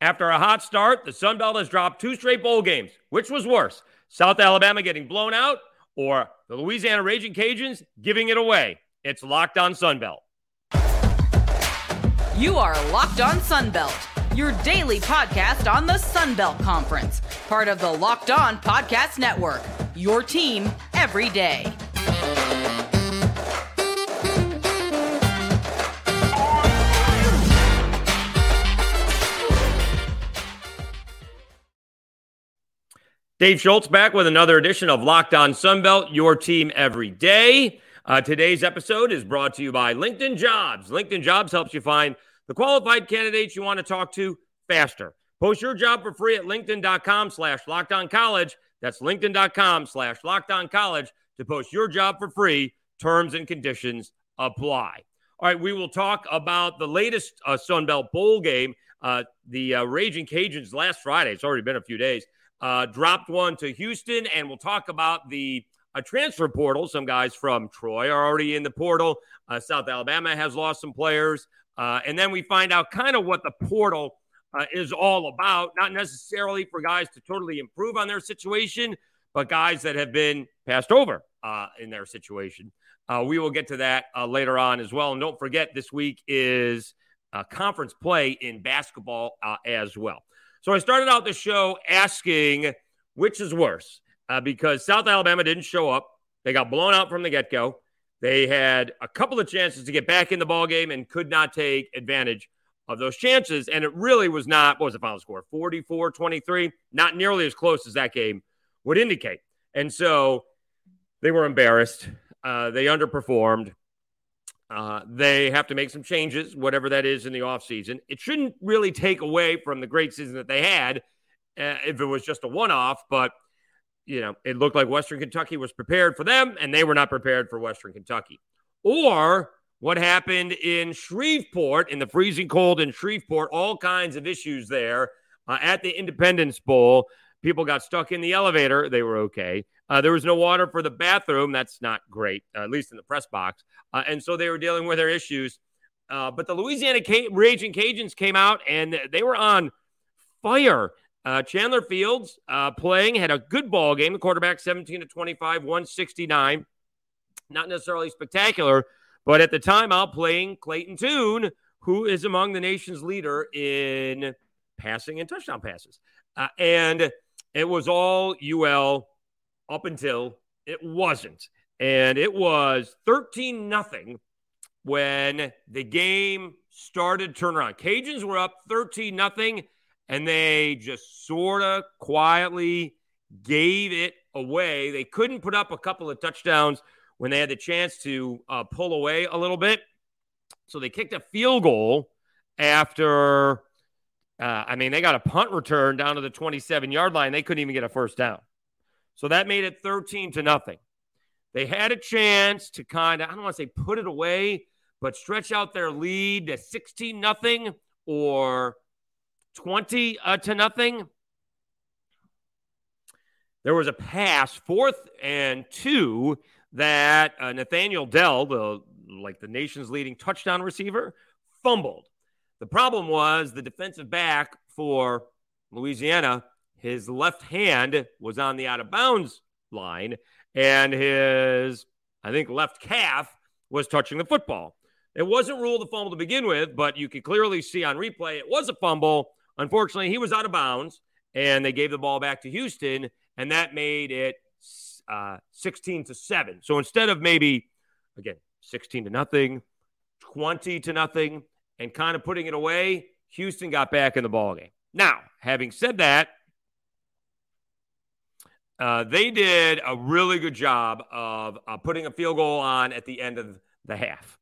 After a hot start, the Sun Belt has dropped two straight bowl games. Which was worse? South Alabama getting blown out or the Louisiana Raging Cajuns giving it away? It's Locked On Sun Belt. You are Locked On Sun Belt, your daily podcast on the Sun Belt Conference, part of the Locked On Podcast Network. Your team every day. Dave Schultz back with another edition of Locked On Sunbelt, your team every day. Uh, today's episode is brought to you by LinkedIn Jobs. LinkedIn Jobs helps you find the qualified candidates you want to talk to faster. Post your job for free at linkedin.com slash college. That's linkedin.com slash college to post your job for free. Terms and conditions apply. All right, we will talk about the latest uh, Sunbelt Bowl game. Uh, the uh, Raging Cajuns last Friday, it's already been a few days, uh, dropped one to Houston, and we'll talk about the uh, transfer portal. Some guys from Troy are already in the portal. Uh, South Alabama has lost some players. Uh, and then we find out kind of what the portal uh, is all about, not necessarily for guys to totally improve on their situation, but guys that have been passed over in their situation. we will get to that later on as well. And don't forget, this week is conference play in basketball as well. So I started out the show asking which is worse uh, because South Alabama didn't show up. They got blown out from the get go. They had a couple of chances to get back in the ball game and could not take advantage of those chances. And it really was not, what was the final score? 44 23, not nearly as close as that game would indicate. And so they were embarrassed. Uh, they underperformed. Uh, they have to make some changes, whatever that is in the offseason. It shouldn't really take away from the great season that they had uh, if it was just a one off, but you know, it looked like Western Kentucky was prepared for them and they were not prepared for Western Kentucky. Or what happened in Shreveport in the freezing cold in Shreveport, all kinds of issues there uh, at the Independence Bowl. People got stuck in the elevator. They were okay. Uh, there was no water for the bathroom. That's not great, uh, at least in the press box. Uh, and so they were dealing with their issues. Uh, but the Louisiana C- Raging Cajuns came out and they were on fire. Uh, Chandler Fields uh, playing had a good ball game. The quarterback 17 to 25, 169. Not necessarily spectacular, but at the time out playing Clayton Tune, who is among the nation's leader in passing and touchdown passes. and it was all UL up until it wasn't. And it was 13 nothing when the game started to turn around. Cajuns were up 13 nothing and they just sort of quietly gave it away. They couldn't put up a couple of touchdowns when they had the chance to uh, pull away a little bit. So they kicked a field goal after, uh, I mean, they got a punt return down to the 27 yard line. They couldn't even get a first down. So that made it 13 to nothing. They had a chance to kind of, I don't want to say put it away, but stretch out their lead to 16 nothing or 20 uh, to nothing. There was a pass, fourth and two, that uh, Nathaniel Dell, the like the nation's leading touchdown receiver, fumbled. The problem was the defensive back for Louisiana his left hand was on the out of bounds line, and his, I think, left calf was touching the football. It wasn't ruled a fumble to begin with, but you could clearly see on replay it was a fumble. Unfortunately, he was out of bounds, and they gave the ball back to Houston, and that made it uh, 16 to 7. So instead of maybe, again, 16 to nothing, 20 to nothing, and kind of putting it away, Houston got back in the ball game. Now, having said that, uh, they did a really good job of uh, putting a field goal on at the end of the half.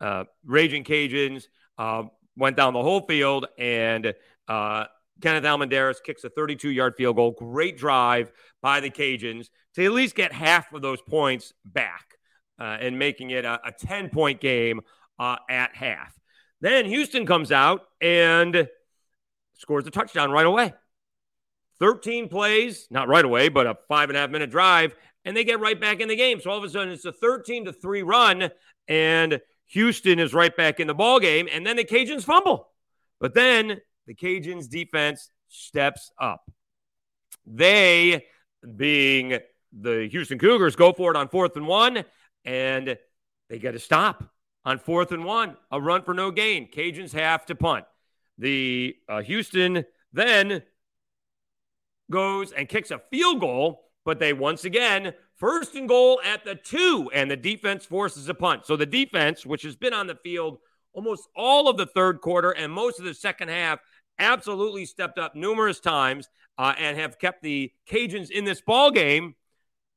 Uh, Raging Cajuns uh, went down the whole field, and uh, Kenneth Almendares kicks a 32 yard field goal. Great drive by the Cajuns to at least get half of those points back and making it a, a 10 point game at half. Then Houston comes out and scores a touchdown right away. 13 plays, not right away, but a five and a half minute drive, and they get right back in the game. So all of a sudden, it's a 13 to 3 run, and Houston is right back in the ball game, and then the Cajuns fumble. But then the Cajuns defense steps up. They, being the Houston Cougars, go for it on fourth and one, and they get a stop on fourth and one, a run for no gain. Cajuns have to punt. The uh, Houston then goes and kicks a field goal, but they once again first and goal at the two, and the defense forces a punt. So the defense, which has been on the field almost all of the third quarter and most of the second half, absolutely stepped up numerous times uh, and have kept the Cajuns in this ball game.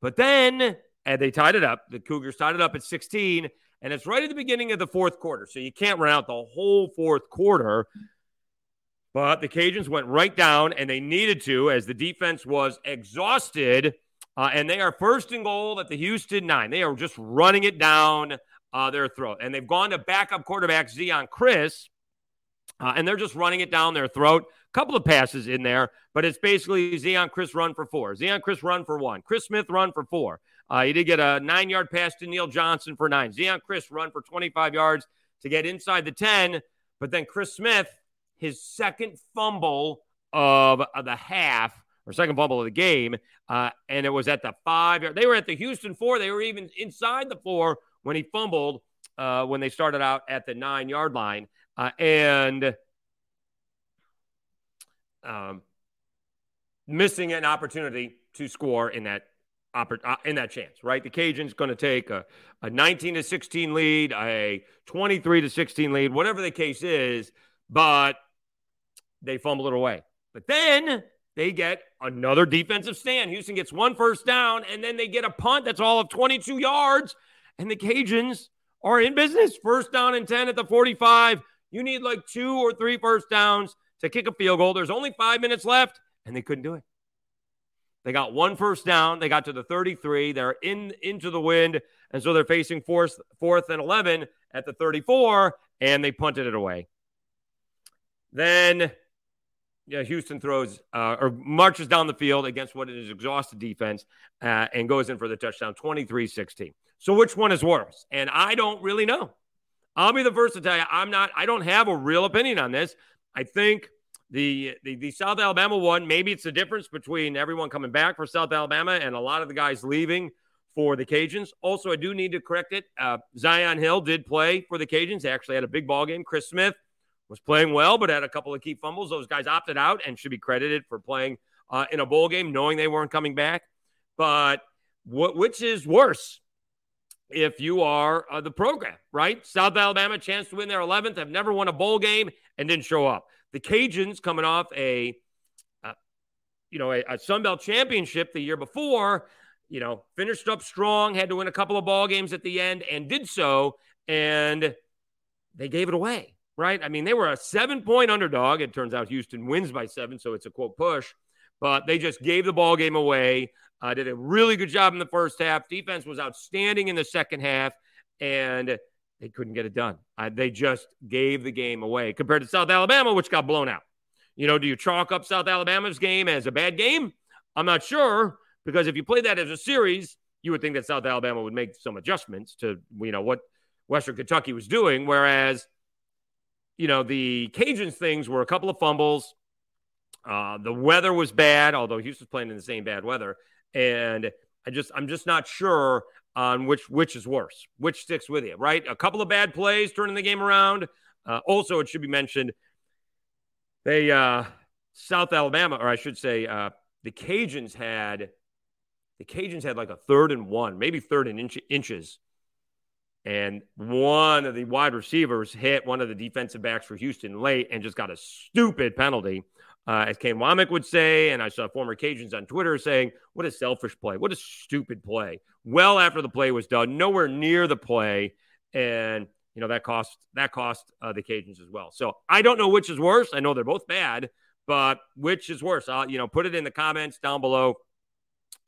But then, and they tied it up. The Cougars tied it up at 16, and it's right at the beginning of the fourth quarter. So you can't run out the whole fourth quarter. But the Cajuns went right down, and they needed to as the defense was exhausted. Uh, and they are first and goal at the Houston nine. They are just running it down uh, their throat. And they've gone to backup quarterback Zeon Chriss, uh, and they're just running it down their throat. A couple of passes in there, but it's basically Zeon Chriss run for four, Zeon Chriss run for one, Chris Smith run for four. Uh, he did get a nine yard pass to Neil Johnson for nine. Zeon Chriss run for 25 yards to get inside the 10, but then Chris Smith, his second fumble of, the half or second fumble of the game, uh, and it was at the five. They were at the Houston four. They were even inside the four when he fumbled uh, when they started out at the nine yard line. Uh, and um, missing an opportunity to score in that uh, in that chance, right? The Cajuns going to take a, a 19 to 16 lead, a 23 to 16 lead, whatever the case is, but they fumble it away. But then they get another defensive stand. Houston gets one first down, and then they get a punt that's all of 22 yards, and the Cajuns are in business. First down and 10 at the 45. You need like two or three first downs to kick a field goal. There's only five minutes left, and they couldn't do it. They got one first down. They got to the 33. They're in into the wind, and so they're facing fourth, fourth and 11 at the 34, and they punted it away. Then yeah, Houston throws uh, or marches down the field against what is exhausted defense uh, and goes in for the touchdown 23 16. So, which one is worse? And I don't really know. I'll be the first to tell you, I'm not, I don't have a real opinion on this. I think the, the, the South Alabama one, maybe it's the difference between everyone coming back for South Alabama and a lot of the guys leaving for the Cajuns. Also, I do need to correct it. Uh, Zion Hill did play for the Cajuns. They actually had a big ball game. Chris Smith was playing well, but had a couple of key fumbles. Those guys opted out and should be credited for playing uh, in a bowl game, knowing they weren't coming back. But what, which is worse? If you are uh, the program, right? South Alabama, chance to win their 11th, have never won a bowl game and didn't show up. The Cajuns coming off a, uh, you know, a, a Sun Belt championship the year before, you know, finished up strong, had to win a couple of ball games at the end, and did so, and they gave it away right? I mean, they were a seven point underdog. It turns out Houston wins by seven, so it's a quote push, but they just gave the ball game away. Uh, did a really good job in the first half. Defense was outstanding in the second half, and they couldn't get it done. Uh, they just gave the game away compared to South Alabama, which got blown out. You know, do you chalk up South Alabama's game as a bad game? I'm not sure because if you play that as a series, you would think that South Alabama would make some adjustments to you know what Western Kentucky was doing, whereas you know, the Cajuns things were a couple of fumbles. Uh, the weather was bad, although Houston's playing in the same bad weather. And I just, I'm just not sure on which which is worse, which sticks with you, right? A couple of bad plays turning the game around. Uh, also, it should be mentioned they uh, South Alabama, or I should say, uh, the Cajuns had the Cajuns had like a third and one, maybe third and inch, inches and one of the wide receivers hit one of the defensive backs for Houston late and just got a stupid penalty. Uh, as Kane Wommack would say, and I saw former Cajuns on Twitter saying, What a selfish play. What a stupid play. Well after the play was done, nowhere near the play. And, you know, that cost that cost uh, the Cajuns as well. So I don't know which is worse. I know they're both bad, but which is worse? I'll, you know, put it in the comments down below.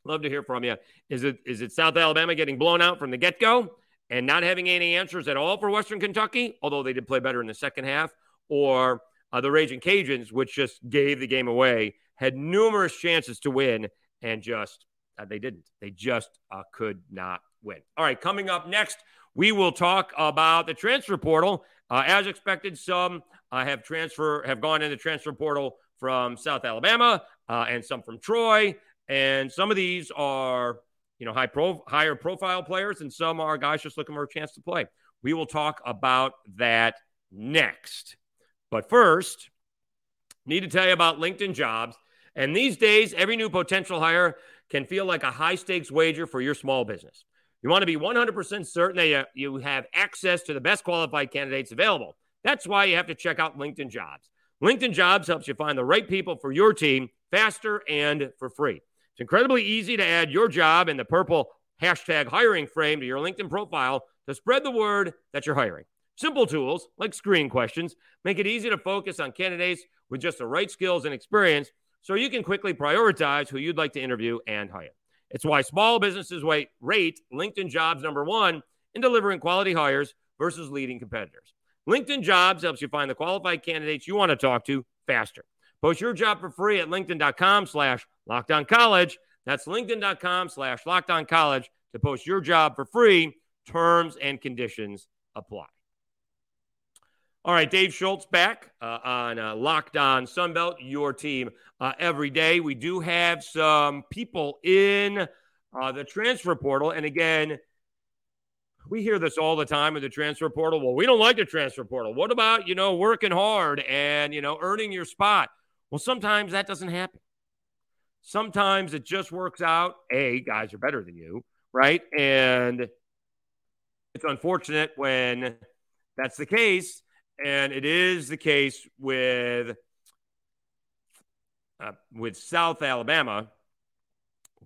Love to hear from you. Is it is it South Alabama getting blown out from the get go? And not having any answers at all for Western Kentucky, although they did play better in the second half, or uh, the Raging Cajuns, which just gave the game away, had numerous chances to win and just uh, they didn't. They just uh, could not win. All right, coming up next, we will talk about the transfer portal. Uh, as expected, some uh, have transfer have gone in the transfer portal from South Alabama uh, and some from Troy. And some of these are, you know, high pro higher profile players, and some are guys just looking for a chance to play. We will talk about that next. But first, need to tell you about LinkedIn Jobs. And these days, every new potential hire can feel like a high stakes wager for your small business. You want to be 100% certain that you have access to the best qualified candidates available. That's why you have to check out LinkedIn Jobs. LinkedIn Jobs helps you find the right people for your team faster and for free. It's incredibly easy to add your job in the purple hashtag hiring frame to your LinkedIn profile to spread the word that you're hiring. Simple tools like screening questions make it easy to focus on candidates with just the right skills and experience so you can quickly prioritize who you'd like to interview and hire. It's why small businesses rate LinkedIn jobs number one in delivering quality hires versus leading competitors. LinkedIn jobs helps you find the qualified candidates you want to talk to faster. Post your job for free at LinkedIn.com slash lockdown college. That's LinkedIn.com slash lockdown college to post your job for free. Terms and conditions apply. All right, Dave Schultz back uh, on uh, Locked On Sunbelt, your team uh, every day. We do have some people in uh, the transfer portal. And again, we hear this all the time with the transfer portal. Well, we don't like the transfer portal. What about, you know, working hard and, you know, earning your spot? Well, sometimes that doesn't happen. Sometimes it just works out. A, guys are better than you, right? And it's unfortunate when that's the case and it is the case with uh, with South Alabama.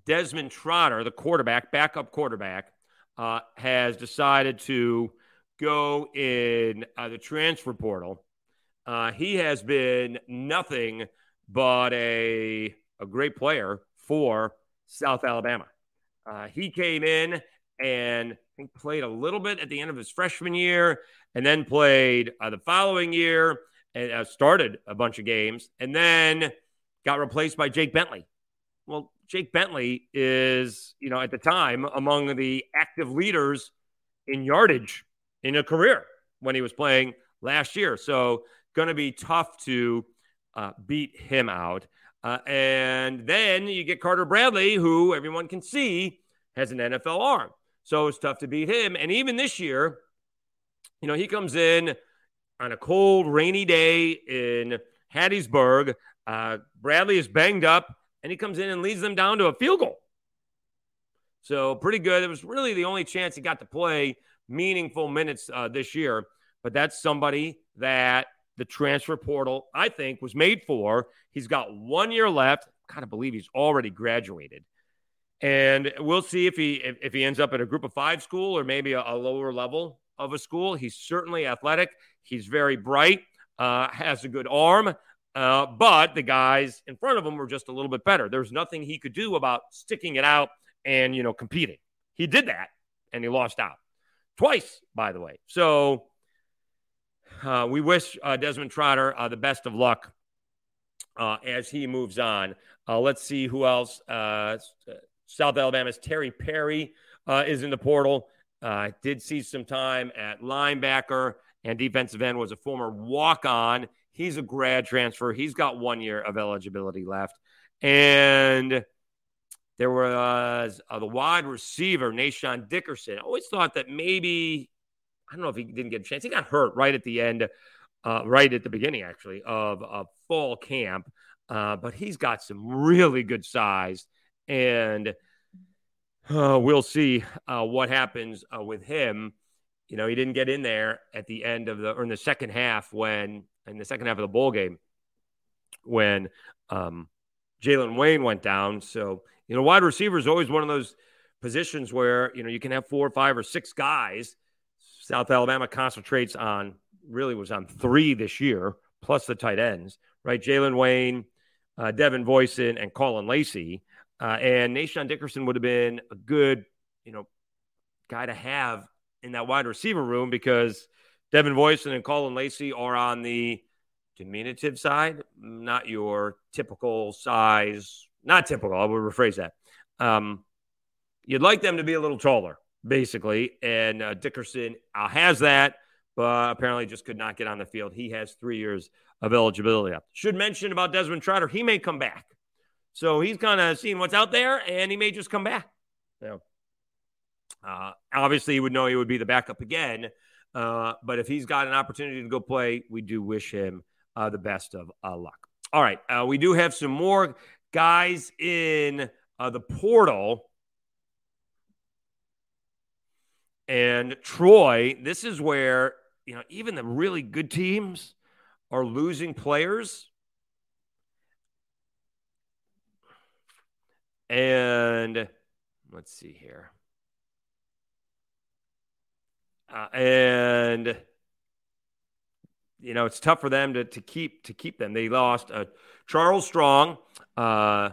Desmond Trotter, the quarterback, backup quarterback, uh, has decided to go in uh, the transfer portal. Uh, he has been nothing but a a great player for South Alabama. Uh, he came in and played a little bit at the end of his freshman year, and then played uh, the following year and uh, started a bunch of games, and then got replaced by Jake Bentley. Well, Jake Bentley is, you know, at the time among the active leaders in yardage in a career when he was playing last year. So, going to be tough to uh, beat him out. Uh, and then you get Carter Bradley, who everyone can see has an NFL arm. So it's tough to beat him. And even this year, you know, he comes in on a cold, rainy day in Hattiesburg. Uh, Bradley is banged up, and he comes in and leads them down to a field goal. So pretty good. It was really the only chance he got to play meaningful minutes uh, this year. But that's somebody that the transfer portal, I think, was made for. He's got one year left. Kind of believe he's already graduated. And we'll see if he if, if he ends up at a group of five school or maybe a, a lower level of a school. He's certainly athletic. He's very bright. Uh, has a good arm. Uh, but the guys in front of him were just a little bit better. There's nothing he could do about sticking it out and you know competing. He did that and he lost out twice, by the way. So uh, we wish uh, Desmond Trotter uh, the best of luck uh, as he moves on. Uh, let's see who else. South Alabama's Terry Perry is in the portal. Did see some time at linebacker and defensive end, was a former walk on. He's a grad transfer. He's got one year of eligibility left. And there was uh, the wide receiver, Nasione Dickerson. I always thought that maybe, I don't know if he didn't get a chance. He got hurt right at the end, uh, right at the beginning, actually, of, fall camp. Uh, but he's got some really good size and uh, we'll see uh, what happens uh, with him. You know, he didn't get in there at the end of the or in the second half when in the second half of the bowl game when um, Jalen Wayne went down. So you know, wide receiver is always one of those positions where you know you can have four or five or six guys. South Alabama concentrates on really was on three this year plus the tight ends, right? Jalen Wayne, uh, Devin Voisin, and Caullin Lacy. Uh, and Nasione Dickerson would have been a good, you know, guy to have in that wide receiver room because Devin Voisin and Caullin Lacy are on the diminutive side, not your typical size. Not typical. I would rephrase that. Um, you'd like them to be a little taller, basically, and uh, Dickerson uh, has that, but apparently just could not get on the field. He has three years of eligibility. Should mention about Desmond Trotter, he may come back. So he's kind of seeing what's out there, and he may just come back. Know, uh, obviously, he would know he would be the backup again. Uh, but if he's got an opportunity to go play, we do wish him uh, the best of uh, luck. All right. Uh, we do have some more guys in uh, the portal. And Troy, this is where, you know, even the really good teams are losing players. And let's see here. Uh, and you know it's tough for them to, to keep to keep them. They lost uh, Charles Strong, uh,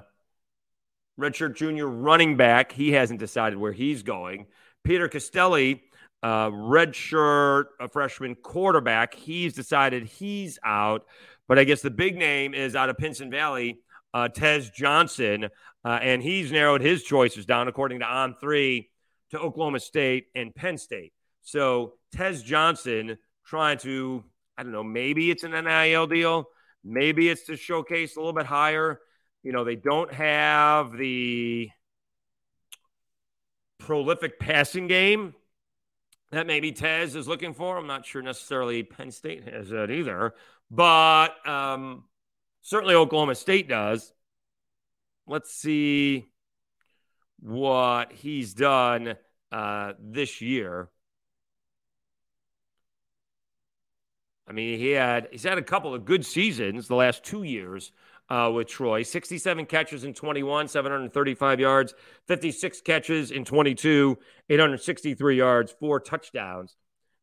redshirt junior running back. He hasn't decided where he's going. Peter Castelli, uh, redshirt a freshman quarterback. He's decided he's out. But I guess the big name is out of Pinson Valley, uh, Tez Johnson, uh, and he's narrowed his choices down according to On Three to Oklahoma State and Penn State. So Tez Johnson trying to, I don't know, maybe it's an NIL deal, maybe it's to showcase a little bit higher. You know, they don't have the prolific passing game that maybe Tez is looking for. I'm not sure necessarily Penn State has that either, but um, certainly Oklahoma State does. Let's see what he's done uh, this year. I mean, he had he's had a couple of good seasons the last two years uh, with Troy. 67 catches in 21, 735 yards, 56 catches in 22, 863 yards, four touchdowns.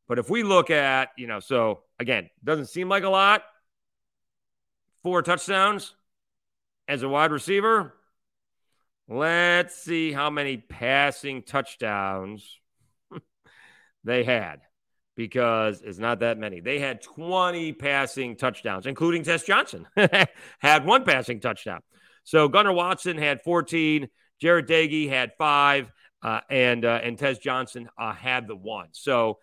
But if we look at, you know, so again, doesn't seem like a lot. Four touchdowns as a wide receiver. Let's see how many passing touchdowns they had because it's not that many. They had 20 passing touchdowns, including Tez Johnson, had one passing touchdown. So Gunnar Watson had 14, Jarret Doege had five, uh, and uh, and Tez Johnson uh, had the one. So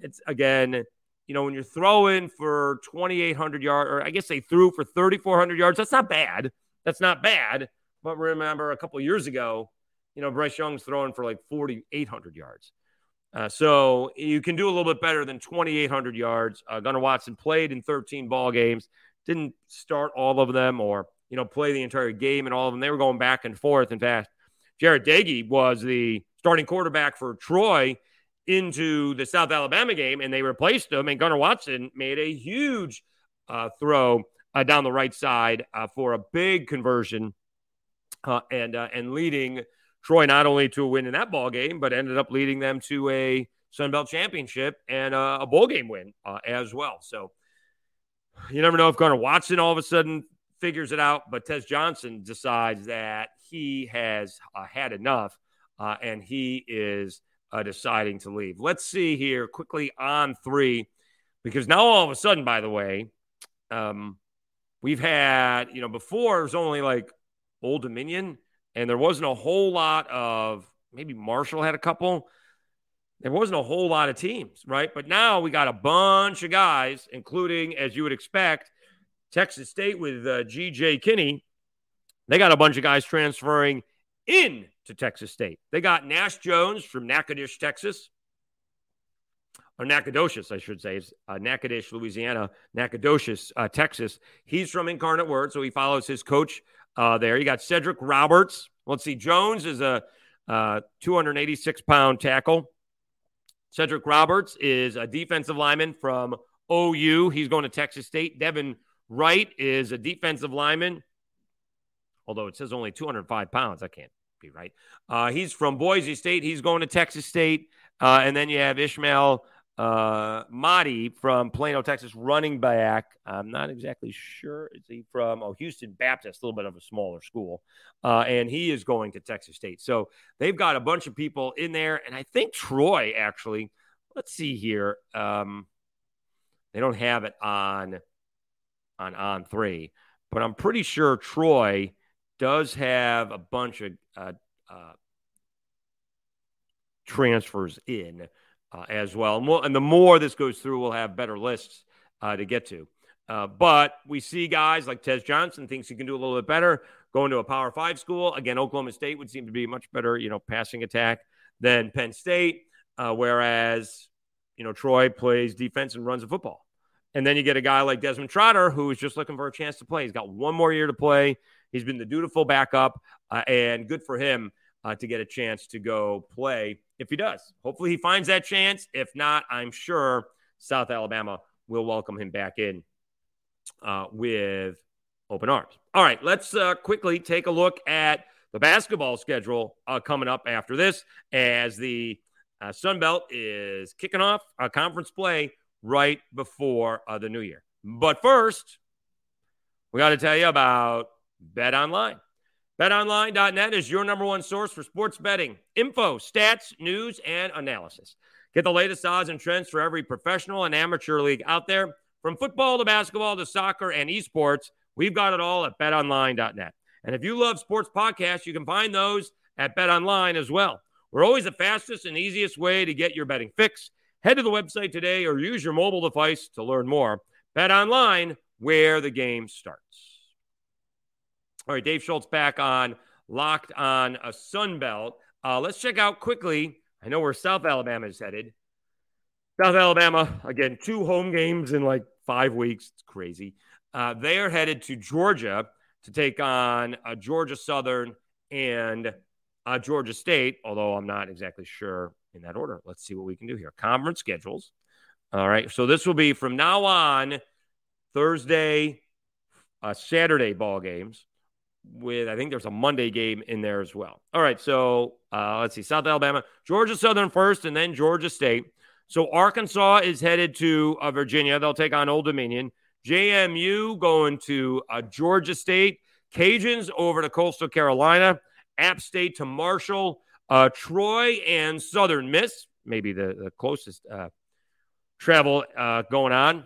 it's again, you know, when you're throwing for 2,800 yards, or I guess they threw for 3,400 yards, that's not bad. That's not bad. But remember, a couple years ago, you know, Bryce Young's throwing for like 4,800 yards. Uh, so you can do a little bit better than 2,800 yards. Uh, Gunnar Watson played in 13 ball games, didn't start all of them or, you know, play the entire game and all of them. They were going back and forth. In fact, Jarret Doege was the starting quarterback for Troy into the South Alabama game, and they replaced him. And Gunnar Watson made a huge uh, throw uh, down the right side uh, for a big conversion uh, and and leading – Troy not only to a win in that ball game, but ended up leading them to a Sun Belt championship and a, a bowl game win uh, as well. So you never know if Gunnar Watson all of a sudden figures it out, but Tez Johnson decides that he has uh, had enough uh, and he is uh, deciding to leave. Let's see here quickly on three, because now all of a sudden, by the way, um, we've had, you know, before it was only like Old Dominion and there wasn't a whole lot of maybe Marshall had a couple. There wasn't a whole lot of teams, right? But now we got a bunch of guys, including, as you would expect, Texas State with uh, GJ Kinney. They got a bunch of guys transferring in to Texas State. They got Nash Jones from Natchitoches, Texas, or Nacogdoches, I should say. It's uh, Natchitoches, Louisiana, Nacogdoches, uh, Texas. He's from Incarnate Word, so he follows his coach uh, there. You got Cedric Roberts. Let's see. Jones is a uh, 286 pound tackle. Cedric Roberts is a defensive lineman from OU. He's going to Texas State. Devin Wright is a defensive lineman, although it says only 205 pounds. That can't be right. Uh, he's from Boise State. He's going to Texas State. Uh, and then you have Ishmael uh, Mahdi from Plano, Texas, running back. I'm not exactly sure. Is he from oh Houston Baptist, a little bit of a smaller school, uh, and he is going to Texas State. So they've got a bunch of people in there, and I think Troy actually. Let's see here. Um, they don't have it on on on three, but I'm pretty sure Troy does have a bunch of uh, uh, transfers in uh, as well. And, we'll, and, the more this goes through, we'll have better lists uh, to get to. Uh, but we see guys like Tez Johnson thinks he can do a little bit better going to a Power Five school. Again, Oklahoma State would seem to be much better, you know, passing attack than Penn State, uh, whereas you know Troy plays defense and runs a football. And then you get a guy like Desmond Trotter who is just looking for a chance to play. He's got one more year to play. He's been the dutiful backup, uh, and good for him uh, to get a chance to go play if he does. Hopefully, he finds that chance. If not, I'm sure South Alabama will welcome him back in uh, with open arms. All right, let's uh, quickly take a look at the basketball schedule uh, coming up after this as the uh, Sun Belt is kicking off a conference play right before uh, the new year. But first, we got to tell you about Bet Online. BetOnline.net is your number one source for sports betting info, stats, news, and analysis. Get the latest odds and trends for every professional and amateur league out there. From football to basketball to soccer and esports, we've got it all at betonline.net. And if you love sports podcasts, you can find those at betonline as well. We're always the fastest and easiest way to get your betting fix. Head to the website today or use your mobile device to learn more. Bet online where the game starts. All right, Dave Schultz back on Locked on a Sun Belt. Uh, let's check out quickly. I know where South Alabama is headed. South Alabama, again, two home games in like five weeks. It's crazy. Uh, they are headed to Georgia to take on uh, Georgia Southern and uh, Georgia State, although I'm not exactly sure in that order. Let's see what we can do here. Conference schedules. All right. So this will be from now on Thursday, uh, Saturday ball games. With I think there's a Monday game in there as well. All right, so uh, let's see: South Alabama, Georgia Southern first, and then Georgia State. So Arkansas is headed to uh, Virginia. They'll take on Old Dominion. JMU going to uh, Georgia State. Cajuns over to Coastal Carolina. App State to Marshall. Uh, Troy and Southern Miss, maybe the, the closest uh, travel uh, going on.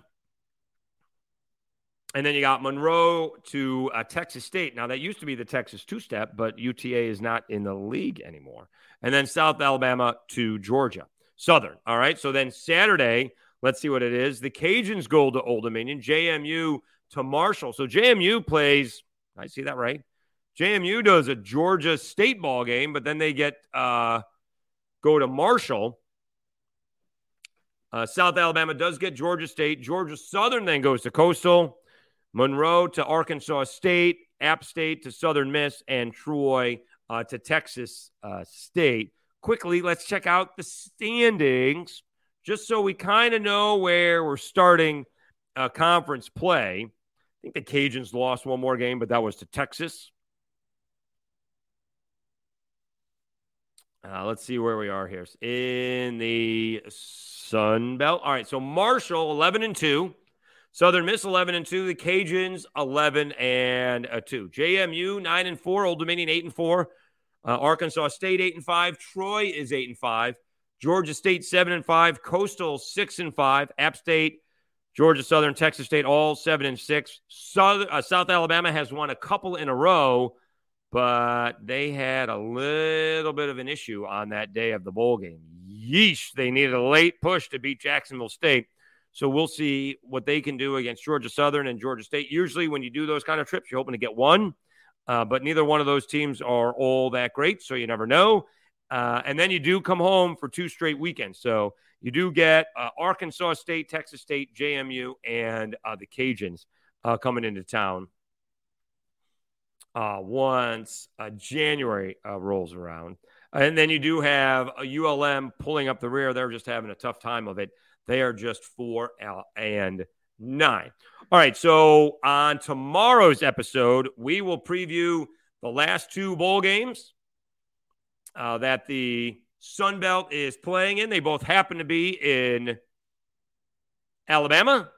And then you got Monroe to uh, Texas State. Now, that used to be the Texas two step, but UTA is not in the league anymore. And then South Alabama to Georgia. Southern. All right. So then Saturday, let's see what it is. The Cajuns go to Old Dominion, JMU to Marshall. So JMU plays, I see that right. JMU does a Georgia State ball game, but then they get uh, go to Marshall. Uh, South Alabama does get Georgia State. Georgia Southern then goes to Coastal. Monroe to Arkansas State. App State to Southern Miss. And Troy uh, to Texas uh, State quickly, let's check out the standings just so we kind of know where we're starting uh, conference play. I think the Cajuns lost one more game, but that was to Texas. Uh, let's see where we are here in the Sun Belt. All right, so Marshall 11 and 2, Southern Miss 11 and 2, the Cajuns 11 and a 2, JMU 9 and 4, Old Dominion 8 and 4, uh, Arkansas State eight and five. Troy is eight and five. Georgia State seven and five. Coastal six and five. App State, Georgia Southern, Texas State all seven and six. South, uh, South Alabama has won a couple in a row, but they had a little bit of an issue on that day of the bowl game. Yeesh! They needed a late push to beat Jacksonville State. So we'll see what they can do against Georgia Southern and Georgia State. Usually, when you do those kind of trips, you're hoping to get one. Uh, but neither one of those teams are all that great, so you never know. Uh, and then you do come home for two straight weekends. So you do get uh, Arkansas State, Texas State, JMU, and uh, the Cajuns uh, coming into town uh, once January rolls around. And then you do have a ULM pulling up the rear. They're just having a tough time of it. They are just four and nine. All right. So on tomorrow's episode, we will preview the last two bowl games uh, that the Sun Belt is playing in. They both happen to be in Alabama.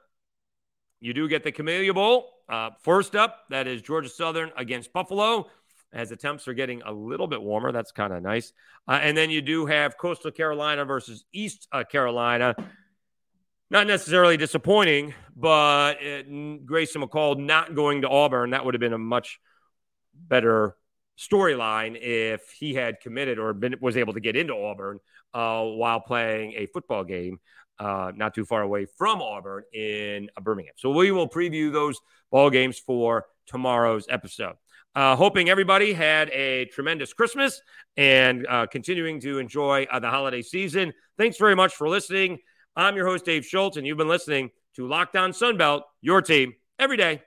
You do get the Camellia Bowl. Uh, first up, that is Georgia Southern against Buffalo, as the temps are getting a little bit warmer. That's kind of nice. Uh, and then you do have Coastal Carolina versus East uh, Carolina not necessarily disappointing, but it, Grayson McCall not going to Auburn, that would have been a much better storyline if he had committed or been, was able to get into Auburn uh, while playing a football game uh, not too far away from Auburn in uh, Birmingham. So we will preview those ball games for tomorrow's episode. Uh, hoping everybody had a tremendous Christmas and uh, continuing to enjoy uh, the holiday season. Thanks very much for listening. I'm your host, Dave Schultz, and you've been listening to Locked On Sunbelt, your team every day.